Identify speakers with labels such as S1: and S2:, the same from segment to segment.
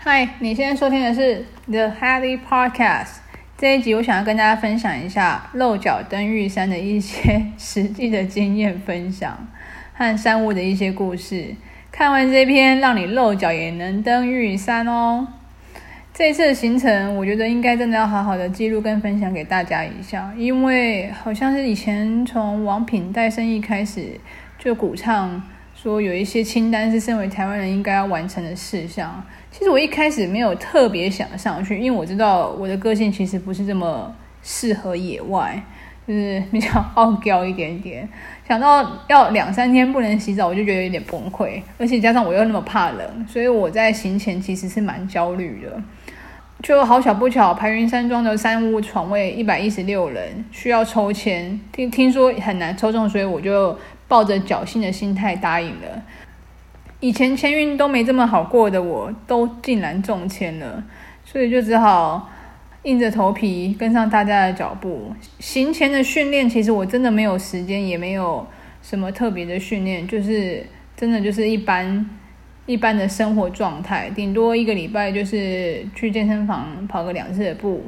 S1: 嗨，你现在收听的是 The Healthy Podcast。这一集我想要跟大家分享一下露脚登玉山的一些实际的经验分享和山屋的一些故事。看完这篇，让你露脚也能登玉山哦。这次的行程，我觉得应该真的要好好的记录跟分享给大家一下，因为好像是以前从王品带生意开始就鼓唱。说有一些清单是身为台湾人应该要完成的事项。其实我一开始没有特别想上去，因为我知道我的个性其实不是这么适合野外，就是比较傲娇一点点。想到要两三天不能洗澡，我就觉得有点崩溃。而且加上我又那么怕冷，所以我在行前其实是蛮焦虑的。就好巧不巧，排云山庄的三屋床位一百一十六人，需要抽签，听听说很难抽中，所以我就。抱着侥幸的心态答应了。以前签运都没这么好过的我，都竟然中签了，所以就只好硬着头皮跟上大家的脚步。行前的训练，其实我真的没有时间，也没有什么特别的训练，就是真的就是一般一般的生活状态，顶多一个礼拜就是去健身房跑个两次的步，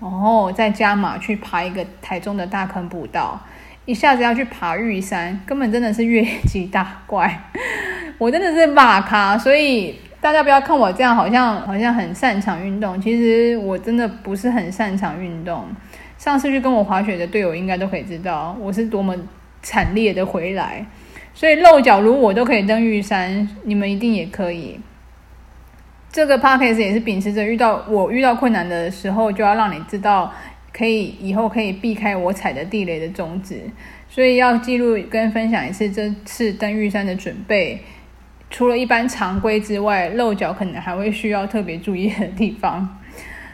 S1: 然后再加码去爬一个台中的大坑步道。一下子要去爬玉山，根本真的是越级打怪。我真的是骂咖，所以大家不要看我这样，好像好像很擅长运动。其实我真的不是很擅长运动。上次去跟我滑雪的队友应该都可以知道，我是多么惨烈的回来。所以露脚如我都可以登玉山，你们一定也可以。这个 podcast 也是秉持着遇到我遇到困难的时候，就要让你知道。可以以后可以避开我踩的地雷的种子，所以要记录跟分享一次这次登玉山的准备。除了一般常规之外，露脚可能还会需要特别注意的地方。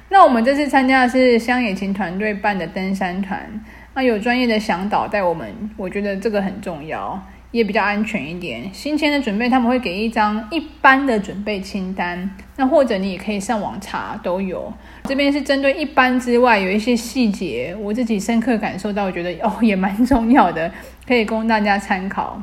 S1: 那我们这次参加的是乡野琴团队办的登山团，那有专业的向导带我们，我觉得这个很重要。也比较安全一点。行前的准备，他们会给一张一般的准备清单，那或者你也可以上网查，都有。这边是针对一般之外，有一些细节，我自己深刻感受到，我觉得哦也蛮重要的，可以供大家参考。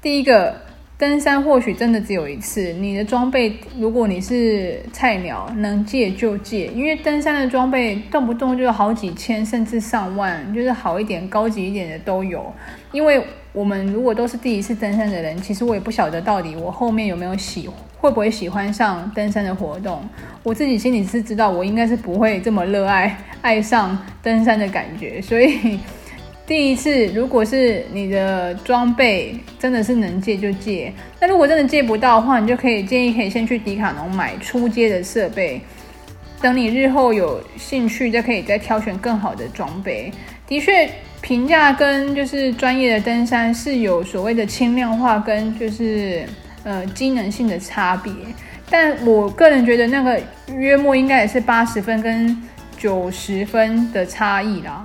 S1: 第一个登山或许真的只有一次，你的装备，如果你是菜鸟，能借就借，因为登山的装备动不动就有好几千甚至上万，就是好一点、高级一点的都有。因为我们如果都是第一次登山的人，其实我也不晓得到底我后面有没有喜会不会喜欢上登山的活动。我自己心里是知道，我应该是不会这么热爱爱上登山的感觉，所以。第一次，如果是你的装备真的是能借就借，那如果真的借不到的话，你就可以建议可以先去迪卡侬买初阶的设备，等你日后有兴趣，就可以再挑选更好的装备。的确，平价跟就是专业的登山是有所谓的轻量化跟就是呃机能性的差别，但我个人觉得那个约莫应该也是八十分跟九十分的差异啦。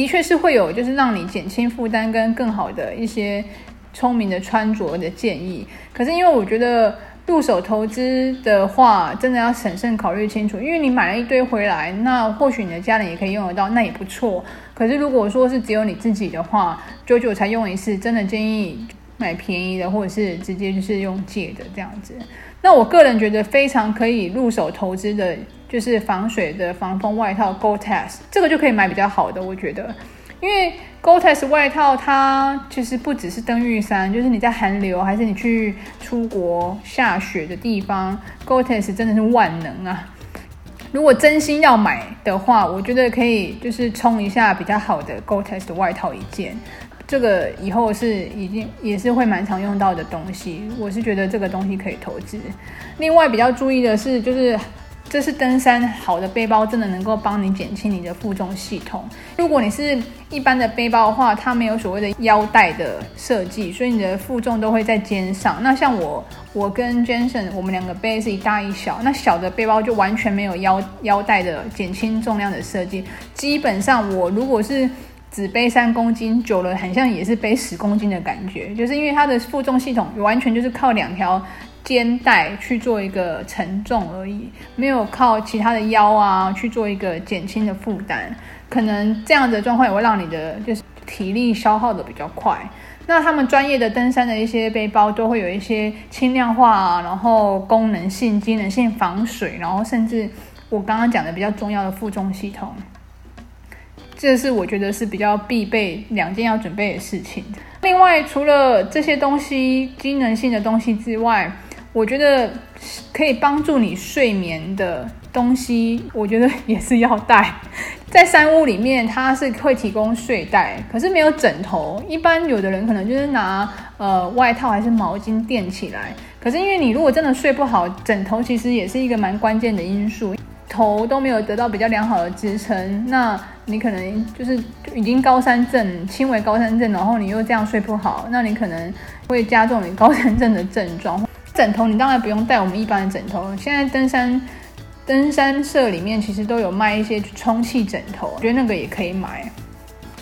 S1: 的确是会有，就是让你减轻负担跟更好的一些聪明的穿着的建议。可是因为我觉得入手投资的话，真的要审慎考虑清楚。因为你买了一堆回来，那或许你的家人也可以用得到，那也不错。可是如果说是只有你自己的话，久久才用一次，真的建议买便宜的，或者是直接就是用借的这样子。那我个人觉得非常可以入手投资的。就是防水的防风外套 Gore-Tex，这个就可以买比较好的，我觉得，因为 Gore-Tex 外套它其实不只是登玉山，就是你在寒流还是你去出国下雪的地方，Gore-Tex 真的是万能啊！如果真心要买的话，我觉得可以就是冲一下比较好的 Gore-Tex 的外套一件，这个以后是已经也是会蛮常用到的东西，我是觉得这个东西可以投资。另外比较注意的是就是。这是登山好的背包，真的能够帮你减轻你的负重系统。如果你是一般的背包的话，它没有所谓的腰带的设计，所以你的负重都会在肩上。那像我，我跟 Jason，我们两个背是一大一小，那小的背包就完全没有腰腰带的减轻重量的设计。基本上我如果是只背三公斤，久了很像也是背十公斤的感觉，就是因为它的负重系统完全就是靠两条。肩带去做一个承重而已，没有靠其他的腰啊去做一个减轻的负担，可能这样的状况也会让你的就是体力消耗的比较快。那他们专业的登山的一些背包都会有一些轻量化啊，然后功能性、机能性、防水，然后甚至我刚刚讲的比较重要的负重系统。这是我觉得是比较必备两件要准备的事情。另外，除了这些东西机能性的东西之外，我觉得可以帮助你睡眠的东西，我觉得也是要带。在山屋里面，它是会提供睡袋，可是没有枕头。一般有的人可能就是拿呃外套还是毛巾垫起来。可是因为你如果真的睡不好，枕头其实也是一个蛮关键的因素。头都没有得到比较良好的支撑，那你可能就是已经高山症，轻微高山症，然后你又这样睡不好，那你可能会加重你高山症的症状。枕头你当然不用带我们一般的枕头，现在登山登山社里面其实都有卖一些充气枕头，我觉得那个也可以买，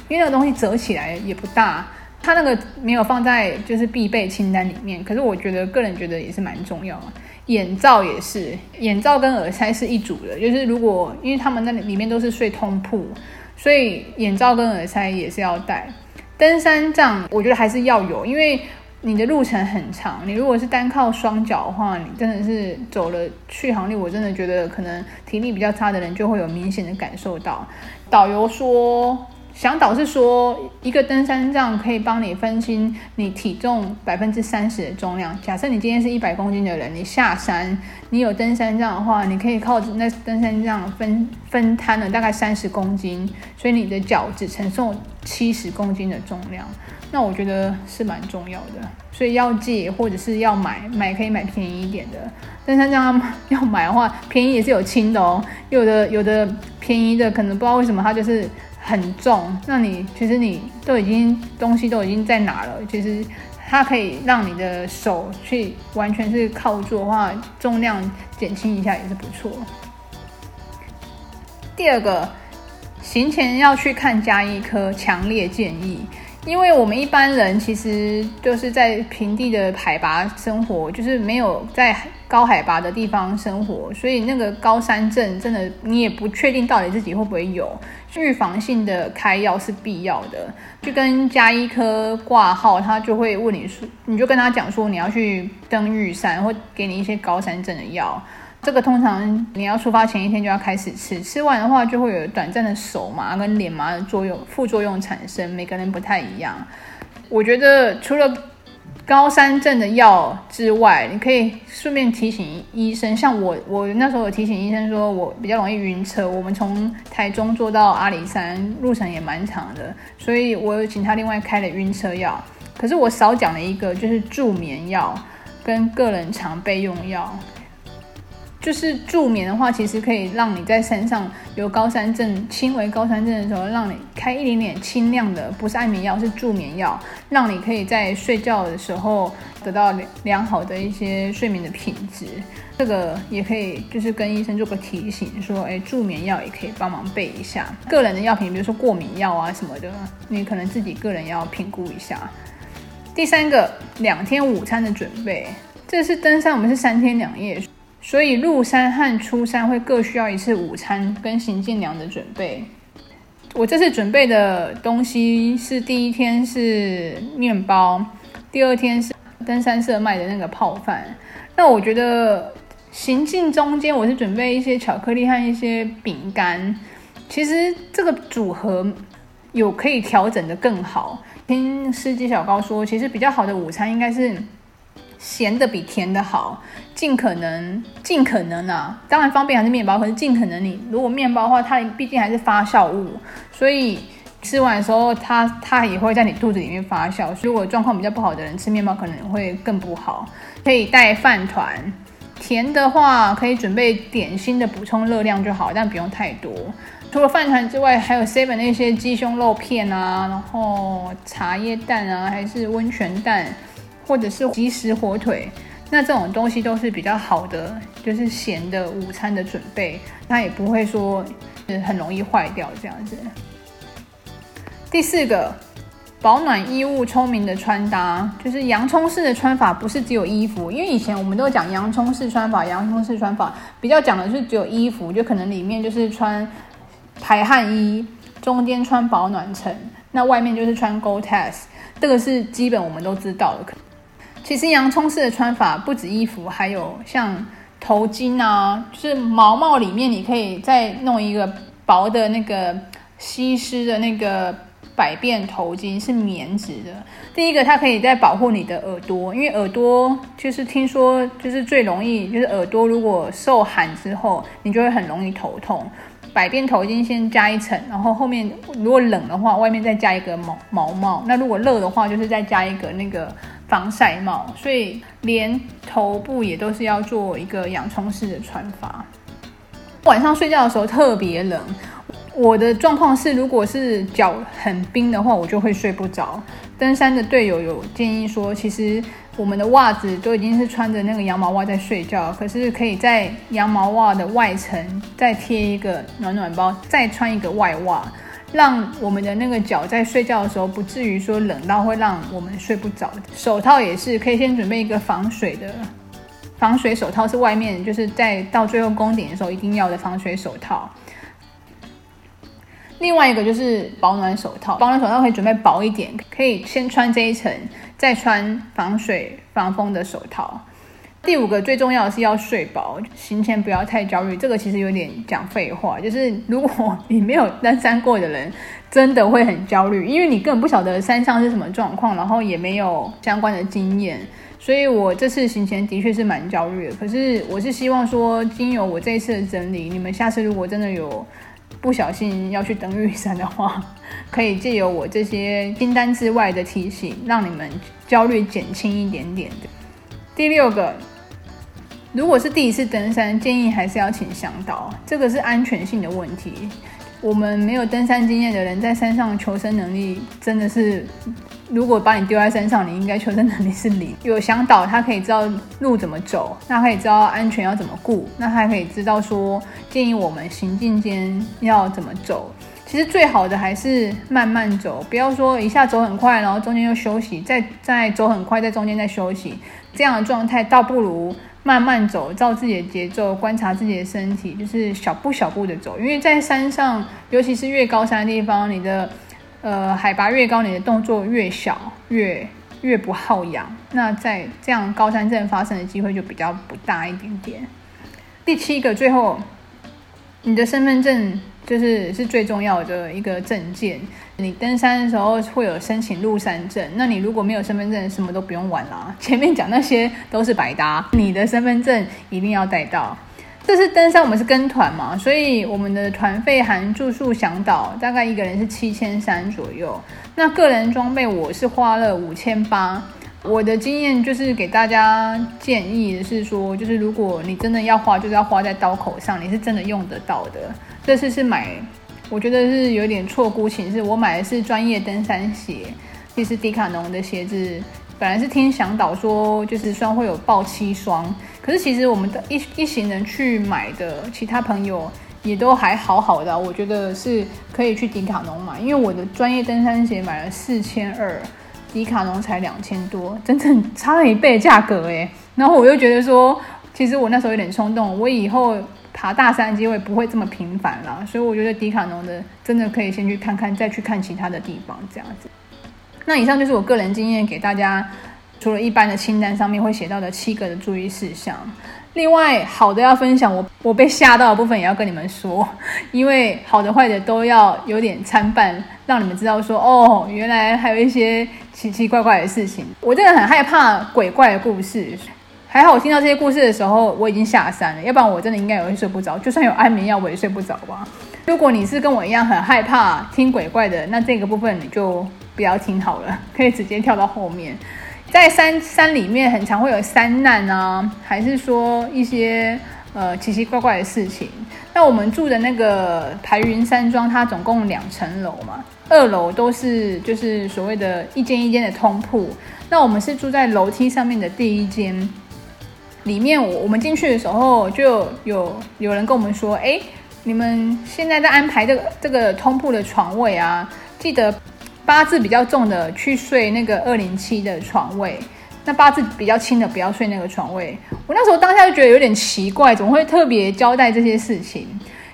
S1: 因为那个东西折起来也不大，它那个没有放在就是必备清单里面，可是我觉得个人觉得也是蛮重要的。眼罩也是，眼罩跟耳塞是一组的，就是如果因为他们那里面都是睡通铺，所以眼罩跟耳塞也是要带。登山杖我觉得还是要有，因为你的路程很长，你如果是单靠双脚的话，你真的是走了续航力，我真的觉得可能体力比较差的人就会有明显的感受到。导游说。向导是说，一个登山杖可以帮你分清你体重百分之三十的重量。假设你今天是一百公斤的人，你下山，你有登山杖的话，你可以靠那登山杖分分摊了大概三十公斤，所以你的脚只承受七十公斤的重量。那我觉得是蛮重要的，所以要借或者是要买，买可以买便宜一点的但像这样。要买的话，便宜也是有轻的哦，有的有的便宜的可能不知道为什么它就是。很重，那你其实你都已经东西都已经在拿了，其实它可以让你的手去完全是靠住的话，重量减轻一下也是不错。第二个，行前要去看家医科，强烈建议。因为我们一般人其实就是在平地的海拔生活，就是没有在高海拔的地方生活，所以那个高山症真的你也不确定到底自己会不会有，预防性的开药是必要的。就跟家医科挂号，他就会问你说，你就跟他讲说你要去登玉山，或给你一些高山症的药。这个通常你要出发前一天就要开始吃，吃完的话就会有短暂的手麻跟脸麻的作用，副作用产生，每个人不太一样。我觉得除了高山症的药之外，你可以顺便提醒医生，像我，我那时候有提醒医生说我比较容易晕车，我们从台中坐到阿里山路程也蛮长的，所以我有请他另外开了晕车药。可是我少讲了一个，就是助眠药跟个人常备用药。就是助眠的话，其实可以让你在山上有高山症、轻微高山症的时候，让你开一点点轻量的，不是安眠药，是助眠药，让你可以在睡觉的时候得到良好的一些睡眠的品质。这个也可以就是跟医生做个提醒，说，哎，助眠药也可以帮忙备一下。个人的药品，比如说过敏药啊什么的，你可能自己个人要评估一下。第三个，两天午餐的准备，这是登山，我们是三天两夜。所以入山和出山会各需要一次午餐跟行进粮的准备。我这次准备的东西是第一天是面包，第二天是登山社卖的那个泡饭。那我觉得行进中间我是准备一些巧克力和一些饼干。其实这个组合有可以调整的更好。听司机小高说，其实比较好的午餐应该是。咸的比甜的好，尽可能尽可能啊，当然方便还是面包，可是尽可能你如果面包的话，它毕竟还是发酵物，所以吃完的时候它它也会在你肚子里面发酵。所以如果状况比较不好的人吃面包可能会更不好。可以带饭团，甜的话可以准备点心的补充热量就好，但不用太多。除了饭团之外，还有 seven 那些鸡胸肉片啊，然后茶叶蛋啊，还是温泉蛋。或者是即食火腿，那这种东西都是比较好的，就是咸的午餐的准备，它也不会说是很容易坏掉这样子。第四个，保暖衣物聪明的穿搭，就是洋葱式的穿法，不是只有衣服，因为以前我们都讲洋葱式穿法，洋葱式穿法比较讲的是只有衣服，就可能里面就是穿排汗衣，中间穿保暖层，那外面就是穿 Gore-Tex，这个是基本我们都知道的。其实洋葱式的穿法不止衣服，还有像头巾啊，就是毛帽里面你可以再弄一个薄的那个吸湿的那个。百变头巾是棉质的。第一个，它可以在保护你的耳朵，因为耳朵就是听说就是最容易，就是耳朵如果受寒之后，你就会很容易头痛。百变头巾先加一层，然后后面如果冷的话，外面再加一个毛毛帽。那如果热的话，就是再加一个那个防晒帽。所以连头部也都是要做一个洋葱式的穿法。晚上睡觉的时候特别冷。我的状况是，如果是脚很冰的话，我就会睡不着。登山的队友有建议说，其实我们的袜子都已经是穿着那个羊毛袜在睡觉，可是可以在羊毛袜的外层再贴一个暖暖包，再穿一个外袜，让我们的那个脚在睡觉的时候不至于说冷到会让我们睡不着。手套也是可以先准备一个防水的，防水手套是外面就是在到最后攻顶的时候一定要的防水手套。另外一个就是保暖手套，保暖手套可以准备薄一点，可以先穿这一层，再穿防水防风的手套。第五个最重要的是要睡饱，行前不要太焦虑。这个其实有点讲废话，就是如果你没有登山过的人，真的会很焦虑，因为你根本不晓得山上是什么状况，然后也没有相关的经验。所以我这次行前的确是蛮焦虑的。可是我是希望说，经由我这一次的整理，你们下次如果真的有。不小心要去登玉山的话，可以借由我这些清单之外的提醒，让你们焦虑减轻一点点的。第六个，如果是第一次登山，建议还是要请向导，这个是安全性的问题。我们没有登山经验的人，在山上求生能力真的是，如果把你丢在山上，你应该求生能力是零。有向导，他可以知道路怎么走，那可以知道安全要怎么顾，那他还可以知道说建议我们行进间要怎么走。其实最好的还是慢慢走，不要说一下走很快，然后中间又休息，再再走很快，在中间再休息，这样的状态倒不如。慢慢走，照自己的节奏，观察自己的身体，就是小步小步的走。因为在山上，尤其是越高山的地方，你的呃海拔越高，你的动作越小，越越不耗氧。那在这样高山症发生的机会就比较不大一点点。第七个，最后，你的身份证。就是是最重要的一个证件。你登山的时候会有申请入山证，那你如果没有身份证，什么都不用玩啦。前面讲那些都是白搭，你的身份证一定要带到。这次登山我们是跟团嘛，所以我们的团费含住宿、向导，大概一个人是七千三左右。那个人装备我是花了五千八。我的经验就是给大家建议的是说，就是如果你真的要花，就是要花在刀口上，你是真的用得到的。这次是买，我觉得是有点错估情势。我买的是专业登山鞋，其实迪卡侬的鞋子本来是听向导说，就是虽然会有爆七双，可是其实我们的一一行人去买的，其他朋友也都还好好的。我觉得是可以去迪卡侬买，因为我的专业登山鞋买了四千二。迪卡侬才两千多，整整差了一倍价格诶。然后我又觉得说，其实我那时候有点冲动，我以后爬大山机会不会这么频繁了，所以我觉得迪卡侬的真的可以先去看看，再去看其他的地方这样子。那以上就是我个人经验，给大家除了一般的清单上面会写到的七个的注意事项。另外，好的要分享，我我被吓到的部分也要跟你们说，因为好的坏的都要有点参半，让你们知道说，哦，原来还有一些奇奇怪怪的事情。我真的很害怕鬼怪的故事，还好我听到这些故事的时候，我已经下山了，要不然我真的应该也会睡不着，就算有安眠药我也睡不着吧。如果你是跟我一样很害怕听鬼怪的，那这个部分你就不要听好了，可以直接跳到后面。在山山里面，很常会有山难啊，还是说一些呃奇奇怪怪的事情。那我们住的那个排云山庄，它总共两层楼嘛，二楼都是就是所谓的一间一间的通铺。那我们是住在楼梯上面的第一间，里面我我们进去的时候就有有人跟我们说，哎，你们现在在安排这个这个通铺的床位啊，记得。八字比较重的去睡那个二零七的床位，那八字比较轻的不要睡那个床位。我那时候当下就觉得有点奇怪，怎么会特别交代这些事情？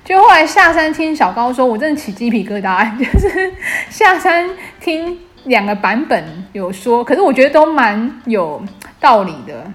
S1: 就后来下山听小高说，我真的起鸡皮疙瘩，就是下山听两个版本有说，可是我觉得都蛮有道理的。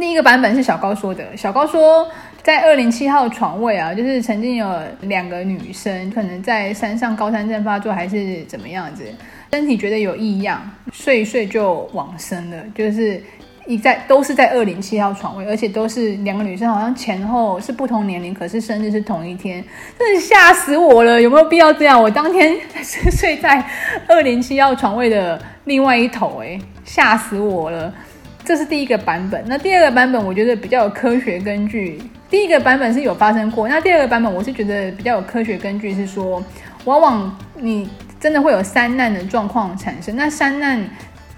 S1: 另一个版本是小高说的，小高说在二零七号床位啊，就是曾经有两个女生可能在山上高山症发作还是怎么样子，身体觉得有异样，睡一睡就往生了，就是。一在都是在二零七号床位，而且都是两个女生，好像前后是不同年龄，可是生日是同一天，真是吓死我了！有没有必要这样？我当天是睡在二零七号床位的另外一头，诶，吓死我了！这是第一个版本。那第二个版本，我觉得比较有科学根据。第一个版本是有发生过，那第二个版本我是觉得比较有科学根据，是说往往你真的会有三难的状况产生。那三难。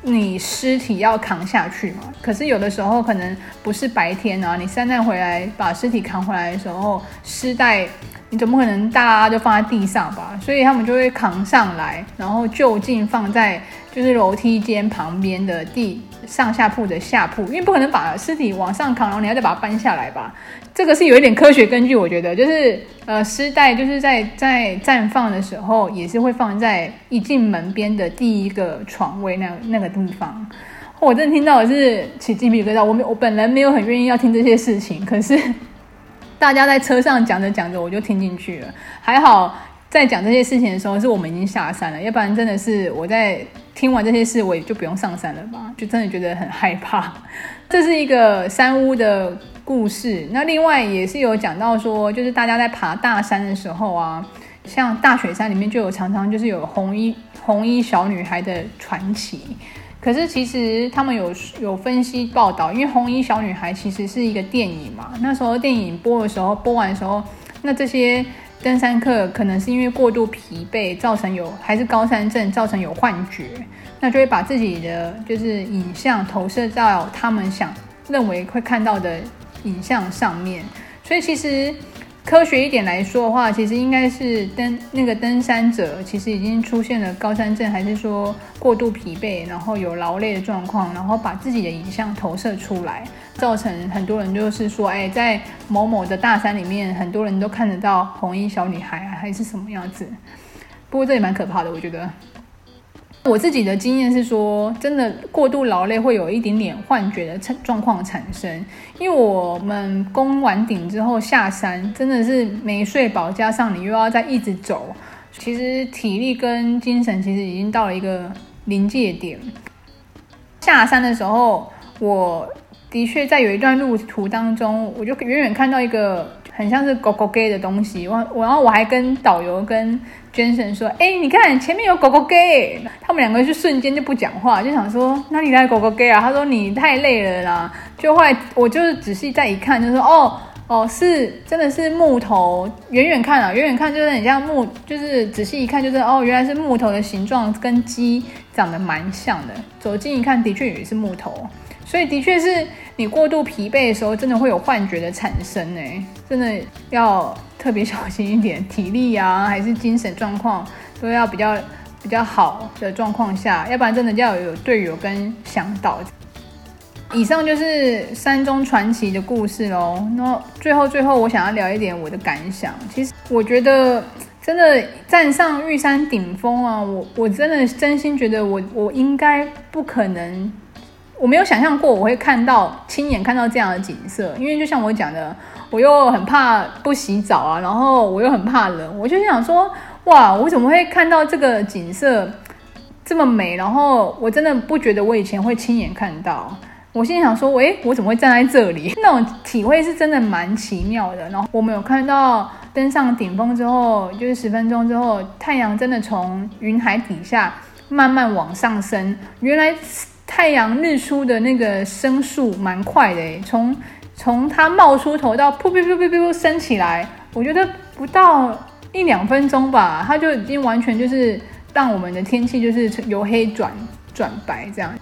S1: 你尸体要扛下去嘛？可是有的时候可能不是白天啊，你三难回来把尸体扛回来的时候，尸袋你总不可能大家就放在地上吧？所以他们就会扛上来，然后就近放在就是楼梯间旁边的地上下铺的下铺，因为不可能把尸体往上扛，然后你要再把它搬下来吧？这个是有一点科学根据，我觉得就是呃，尸袋就是在在暂放的时候，也是会放在一进门边的第一个床位那那个地方。我真的听到的是起鸡皮疙瘩，我没我本人没有很愿意要听这些事情，可是 大家在车上讲着讲着，我就听进去了。还好在讲这些事情的时候，是我们已经下山了，要不然真的是我在听完这些事，我也就不用上山了吧？就真的觉得很害怕。这是一个山屋的。故事，那另外也是有讲到说，就是大家在爬大山的时候啊，像大雪山里面就有常常就是有红衣红衣小女孩的传奇。可是其实他们有有分析报道，因为红衣小女孩其实是一个电影嘛，那时候电影播的时候，播完的时候，那这些登山客可能是因为过度疲惫造成有还是高山症造成有幻觉，那就会把自己的就是影像投射到他们想认为会看到的。影像上面，所以其实科学一点来说的话，其实应该是登那个登山者其实已经出现了高山症，还是说过度疲惫，然后有劳累的状况，然后把自己的影像投射出来，造成很多人就是说，哎，在某某的大山里面，很多人都看得到红衣小女孩还是什么样子。不过这也蛮可怕的，我觉得。我自己的经验是说，真的过度劳累会有一点点幻觉的状况产生。因为我们攻完顶之后下山，真的是没睡饱，加上你又要再一直走，其实体力跟精神其实已经到了一个临界点。下山的时候，我的确在有一段路途当中，我就远远看到一个。很像是狗狗给的东西，我我然后我还跟导游跟 Jason 说，哎，你看前面有狗狗 gay，，他们两个就瞬间就不讲话，就想说哪里来狗狗 gay 啊？他说你太累了啦。就后来我就是仔细再一看，就说哦哦是真的是木头，远远看啊，远远看就是很像木，就是仔细一看就是哦原来是木头的形状，跟鸡长得蛮像的。走近一看，的确也是木头。所以的确是你过度疲惫的时候，真的会有幻觉的产生呢，真的要特别小心一点，体力啊还是精神状况都要比较比较好的状况下，要不然真的要有队友跟向导。以上就是山中传奇的故事喽。那最后最后，我想要聊一点我的感想。其实我觉得真的站上玉山顶峰啊，我我真的真心觉得我我应该不可能。我没有想象过我会看到亲眼看到这样的景色，因为就像我讲的，我又很怕不洗澡啊，然后我又很怕冷，我就想说，哇，我怎么会看到这个景色这么美？然后我真的不觉得我以前会亲眼看到。我心里想说，喂，我怎么会站在这里？那种体会是真的蛮奇妙的。然后我们有看到登上顶峰之后，就是十分钟之后，太阳真的从云海底下慢慢往上升，原来。太阳日出的那个升速蛮快的诶，从从它冒出头到噗噗噗噗噗升起来，我觉得不到一两分钟吧，它就已经完全就是让我们的天气就是由黑转转白这样。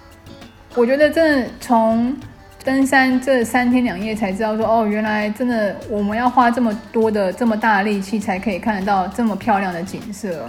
S1: 我觉得真的从登山这三天两夜才知道说，哦，原来真的我们要花这么多的这么大的力气才可以看得到这么漂亮的景色。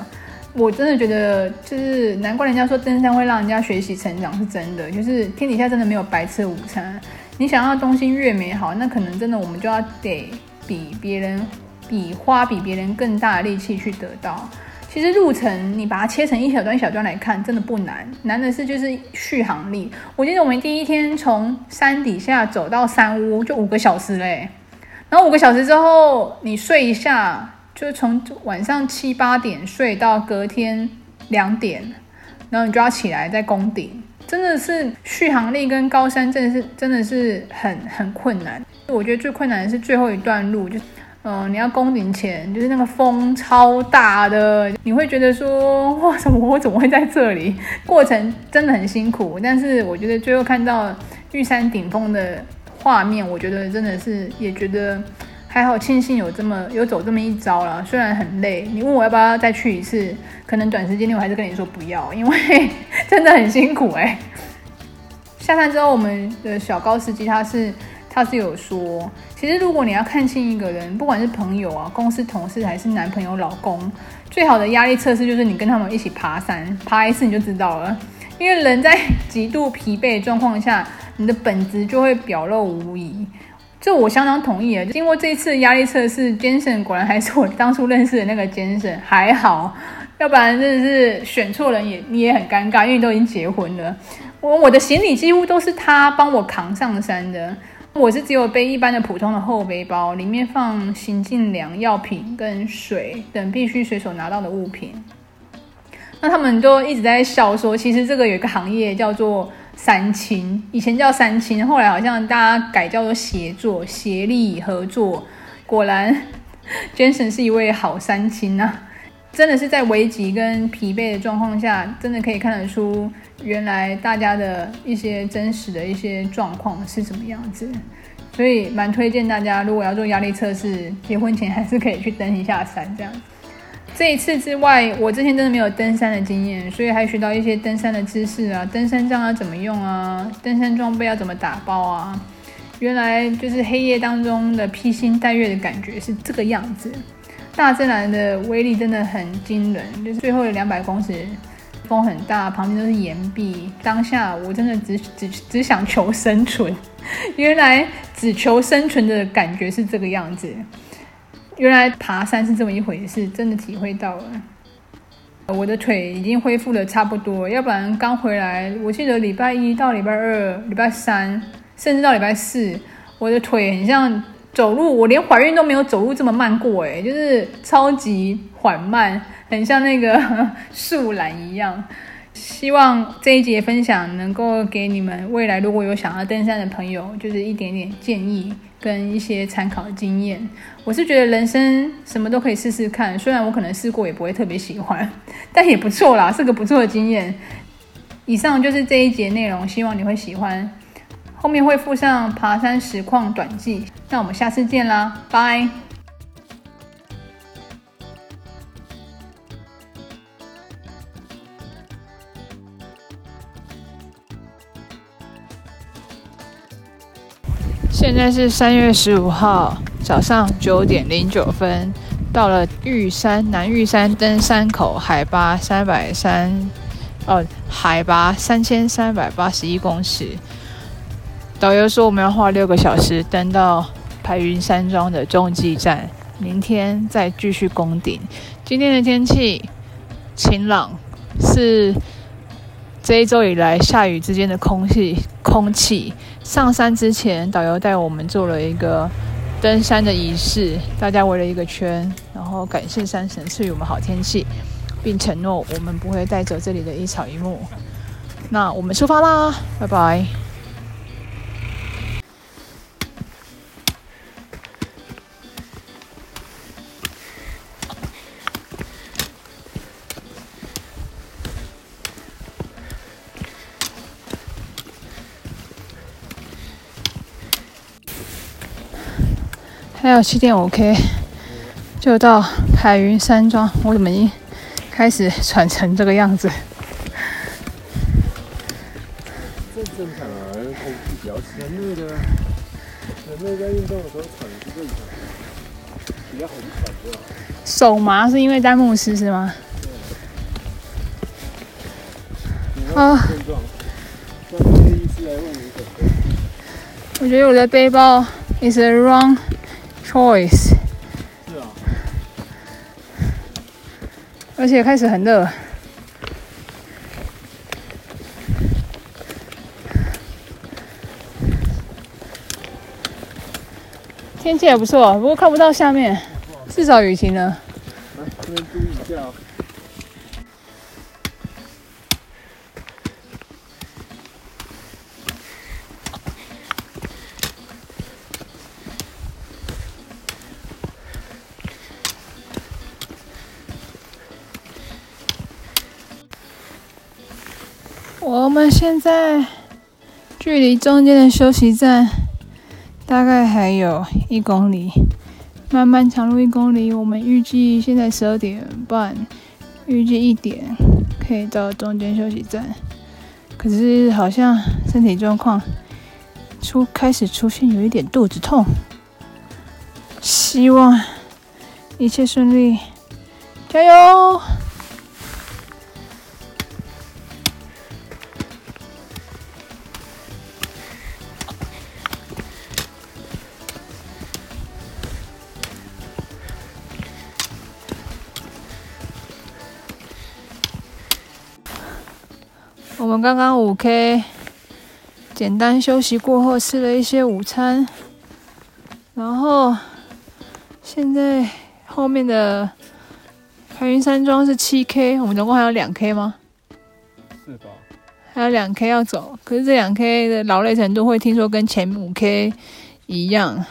S1: 我真的觉得，就是难怪人家说登山会让人家学习成长，是真的。就是天底下真的没有白吃的午餐。你想要东西越美好，那可能真的我们就要得比别人，比花比别人更大的力气去得到。其实路程你把它切成一小段一小段来看，真的不难，难的是就是续航力。我记得我们第一天从山底下走到山屋就五个小时嘞，然后五个小时之后你睡一下。就从晚上七八点睡到隔天两点，然后你就要起来再攻顶，真的是续航力跟高山真的是真的是很很困难。我觉得最困难的是最后一段路，就嗯、呃，你要攻顶前，就是那个风超大的，你会觉得说哇，什么我怎么会在这里？过程真的很辛苦，但是我觉得最后看到玉山顶峰的画面，我觉得真的是也觉得。还好，庆幸有这么有走这么一招了，虽然很累。你问我要不要再去一次，可能短时间内我还是跟你说不要，因为 真的很辛苦哎。下山之后，我们的小高司机他是他是有说，其实如果你要看清一个人，不管是朋友啊、公司同事还是男朋友、老公，最好的压力测试就是你跟他们一起爬山，爬一次你就知道了。因为人在极度疲惫状况下，你的本质就会表露无遗。这我相当同意啊！经过这次压力测试，Jason 果然还是我当初认识的那个 Jason，还好，要不然真的是选错人也你也很尴尬，因为你都已经结婚了。我我的行李几乎都是他帮我扛上山的，我是只有背一般的普通的后背包，里面放行进粮、药品跟水等必须随手拿到的物品。那他们都一直在笑说，其实这个有一个行业叫做。三亲以前叫三亲，后来好像大家改叫做协作、协力、合作。果然，Jason 是一位好三亲啊！真的是在危急跟疲惫的状况下，真的可以看得出原来大家的一些真实的一些状况是什么样子。所以蛮推荐大家，如果要做压力测试，结婚前还是可以去登一下山这样子。这一次之外，我之前真的没有登山的经验，所以还学到一些登山的知识啊，登山杖要怎么用啊，登山装备要怎么打包啊。原来就是黑夜当中的披星戴月的感觉是这个样子。大自然的威力真的很惊人，就是最后的两百公尺，风很大，旁边都是岩壁。当下我真的只只只想求生存，原来只求生存的感觉是这个样子。原来爬山是这么一回事，真的体会到了。我的腿已经恢复的差不多，要不然刚回来，我记得礼拜一到礼拜二、礼拜三，甚至到礼拜四，我的腿很像走路，我连怀孕都没有走路这么慢过，诶，就是超级缓慢，很像那个 树懒一样。希望这一节分享能够给你们未来如果有想要登山的朋友，就是一点点建议。跟一些参考的经验，我是觉得人生什么都可以试试看。虽然我可能试过也不会特别喜欢，但也不错啦，是个不错的经验。以上就是这一节内容，希望你会喜欢。后面会附上爬山实况短记。那我们下次见啦，拜。
S2: 现在是三月十五号早上九点零九分，到了玉山南玉山登山口，海拔三百三，哦，海拔三千三百八十一公尺。导游说我们要花六个小时登到排云山庄的中继站，明天再继续攻顶。今天的天气晴朗，是这一周以来下雨之间的空气空气。上山之前，导游带我们做了一个登山的仪式，大家围了一个圈，然后感谢山神赐予我们好天气，并承诺我们不会带走这里的一草一木。那我们出发啦，拜拜。还有七点五 K 就到海云山庄，我怎么已经开始喘成这个样子？
S3: 这正常啊，空气比较湿热的，人类在运动的时候喘是正常的，比较好喘的。
S2: 手麻是因为戴慕斯是吗？
S1: 啊。我觉得我的背包 is wrong choice。
S3: 是啊。
S1: 而且开始很热。天气也不错，不过看不到下面，至少雨停了。
S3: 来，这边注意一下哦。
S1: 现在距离中间的休息站大概还有一公里，漫漫长路一公里。我们预计现在十二点半，预计一点可以到中间休息站。可是好像身体状况出开始出现有一点肚子痛，希望一切顺利，加油！刚刚五 K 简单休息过后，吃了一些午餐，然后现在后面的白云山庄是七 K，我们总共还有两 K 吗？
S3: 是吧？
S1: 还有两 K 要走，可是这两 K 的劳累程度会听说跟前五 K 一样。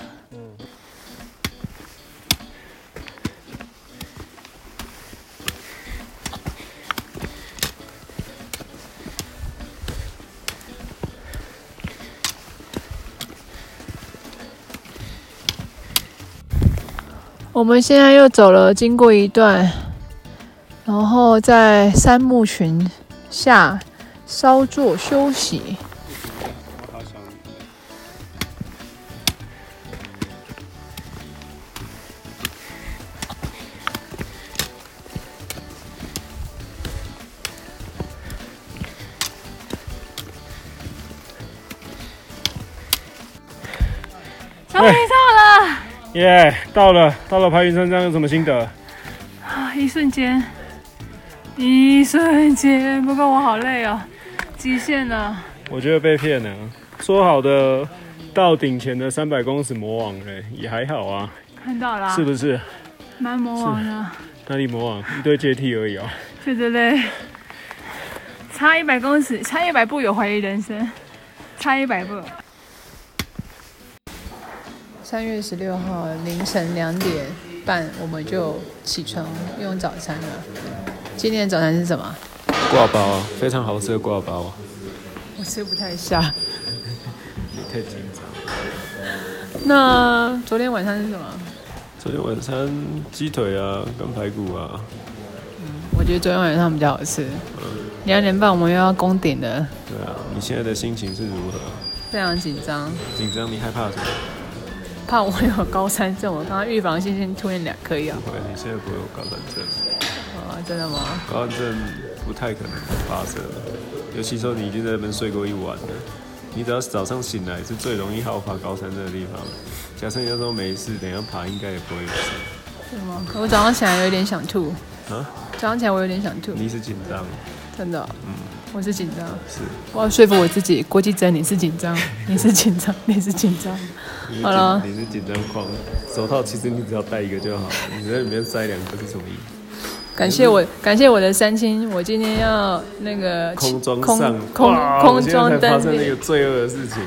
S1: 我们现在又走了，经过一段，然后在杉木群下稍作休息。
S3: 耶，yeah, 到了，到了排云山庄有什么心得？
S1: 啊，一瞬间，一瞬间，不过我好累哦，极限了。
S3: 我觉得被骗了，说好的到顶前的三百公尺魔王嘞，也还好啊。
S1: 看到了，
S3: 是不是？
S1: 蛮魔王的。
S3: 哪里魔王？一堆阶梯而已哦。
S1: 对对对，差一百公尺，差一百步有怀疑人生，差一百步。三月十六号凌晨两点半，我们就起床用早餐了。今天的早餐是什么？
S3: 挂包，非常好吃的挂包。
S1: 我吃不太下，
S3: 你太紧张。
S1: 那昨天晚上是什么？
S3: 昨天晚餐鸡腿啊，跟排骨啊。
S1: 嗯，我觉得昨天晚上比较好吃。嗯。两点半我们又要攻顶了。
S3: 对啊，你现在的心情是如何？
S1: 非常紧张。
S3: 紧张？你害怕什么？
S1: 怕我有高山症，我刚刚预防性先吞了两颗药。
S3: 不会，你现在不会有高山症。
S1: 啊，真的吗？
S3: 高山症不太可能发生，尤其说你已经在那边睡过一晚了。你只要早上醒来是最容易好发高山症的地方。假设你要说没事，等一下爬应该也不会有事。
S1: 是吗？我早上起来有点想吐。啊？早上起来我有点想吐。
S3: 你是紧张？
S1: 真的、哦？嗯。我是紧张，
S3: 是，
S1: 我要说服我自己。郭继真，你是紧张，你是紧张，你是紧张。好了，
S3: 你是紧张狂。手套其实你只要戴一个就好，你在里面塞两个是什么意思？
S1: 感谢我，感谢我的三亲，我今天要那个
S3: 空装上
S1: 空空装登
S3: 顶，那个罪恶的事情，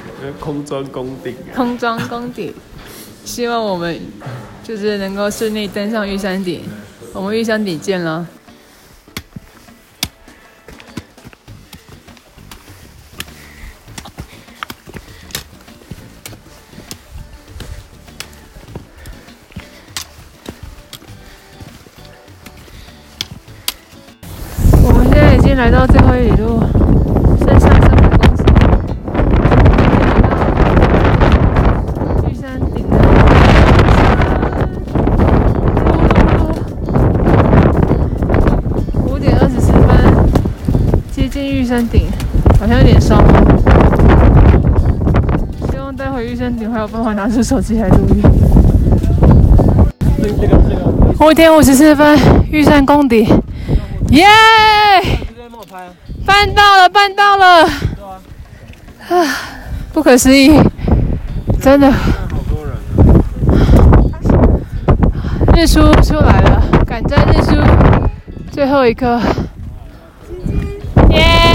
S3: 空装攻顶，
S1: 空装攻顶。希望我们就是能够顺利登上玉山顶，我们玉山顶见了。来到最后一里路，剩下三百公尺，玉山顶了。五点二十四分，接近玉玉山顶，好像有点烧。希望待会玉山顶还有办法拿出手机来录音。五点五十四分，玉山攻顶，耶！办到了，办到了！啊，不可思议，真的！好多人啊！日出出来了，赶在日出，最后一刻。耶！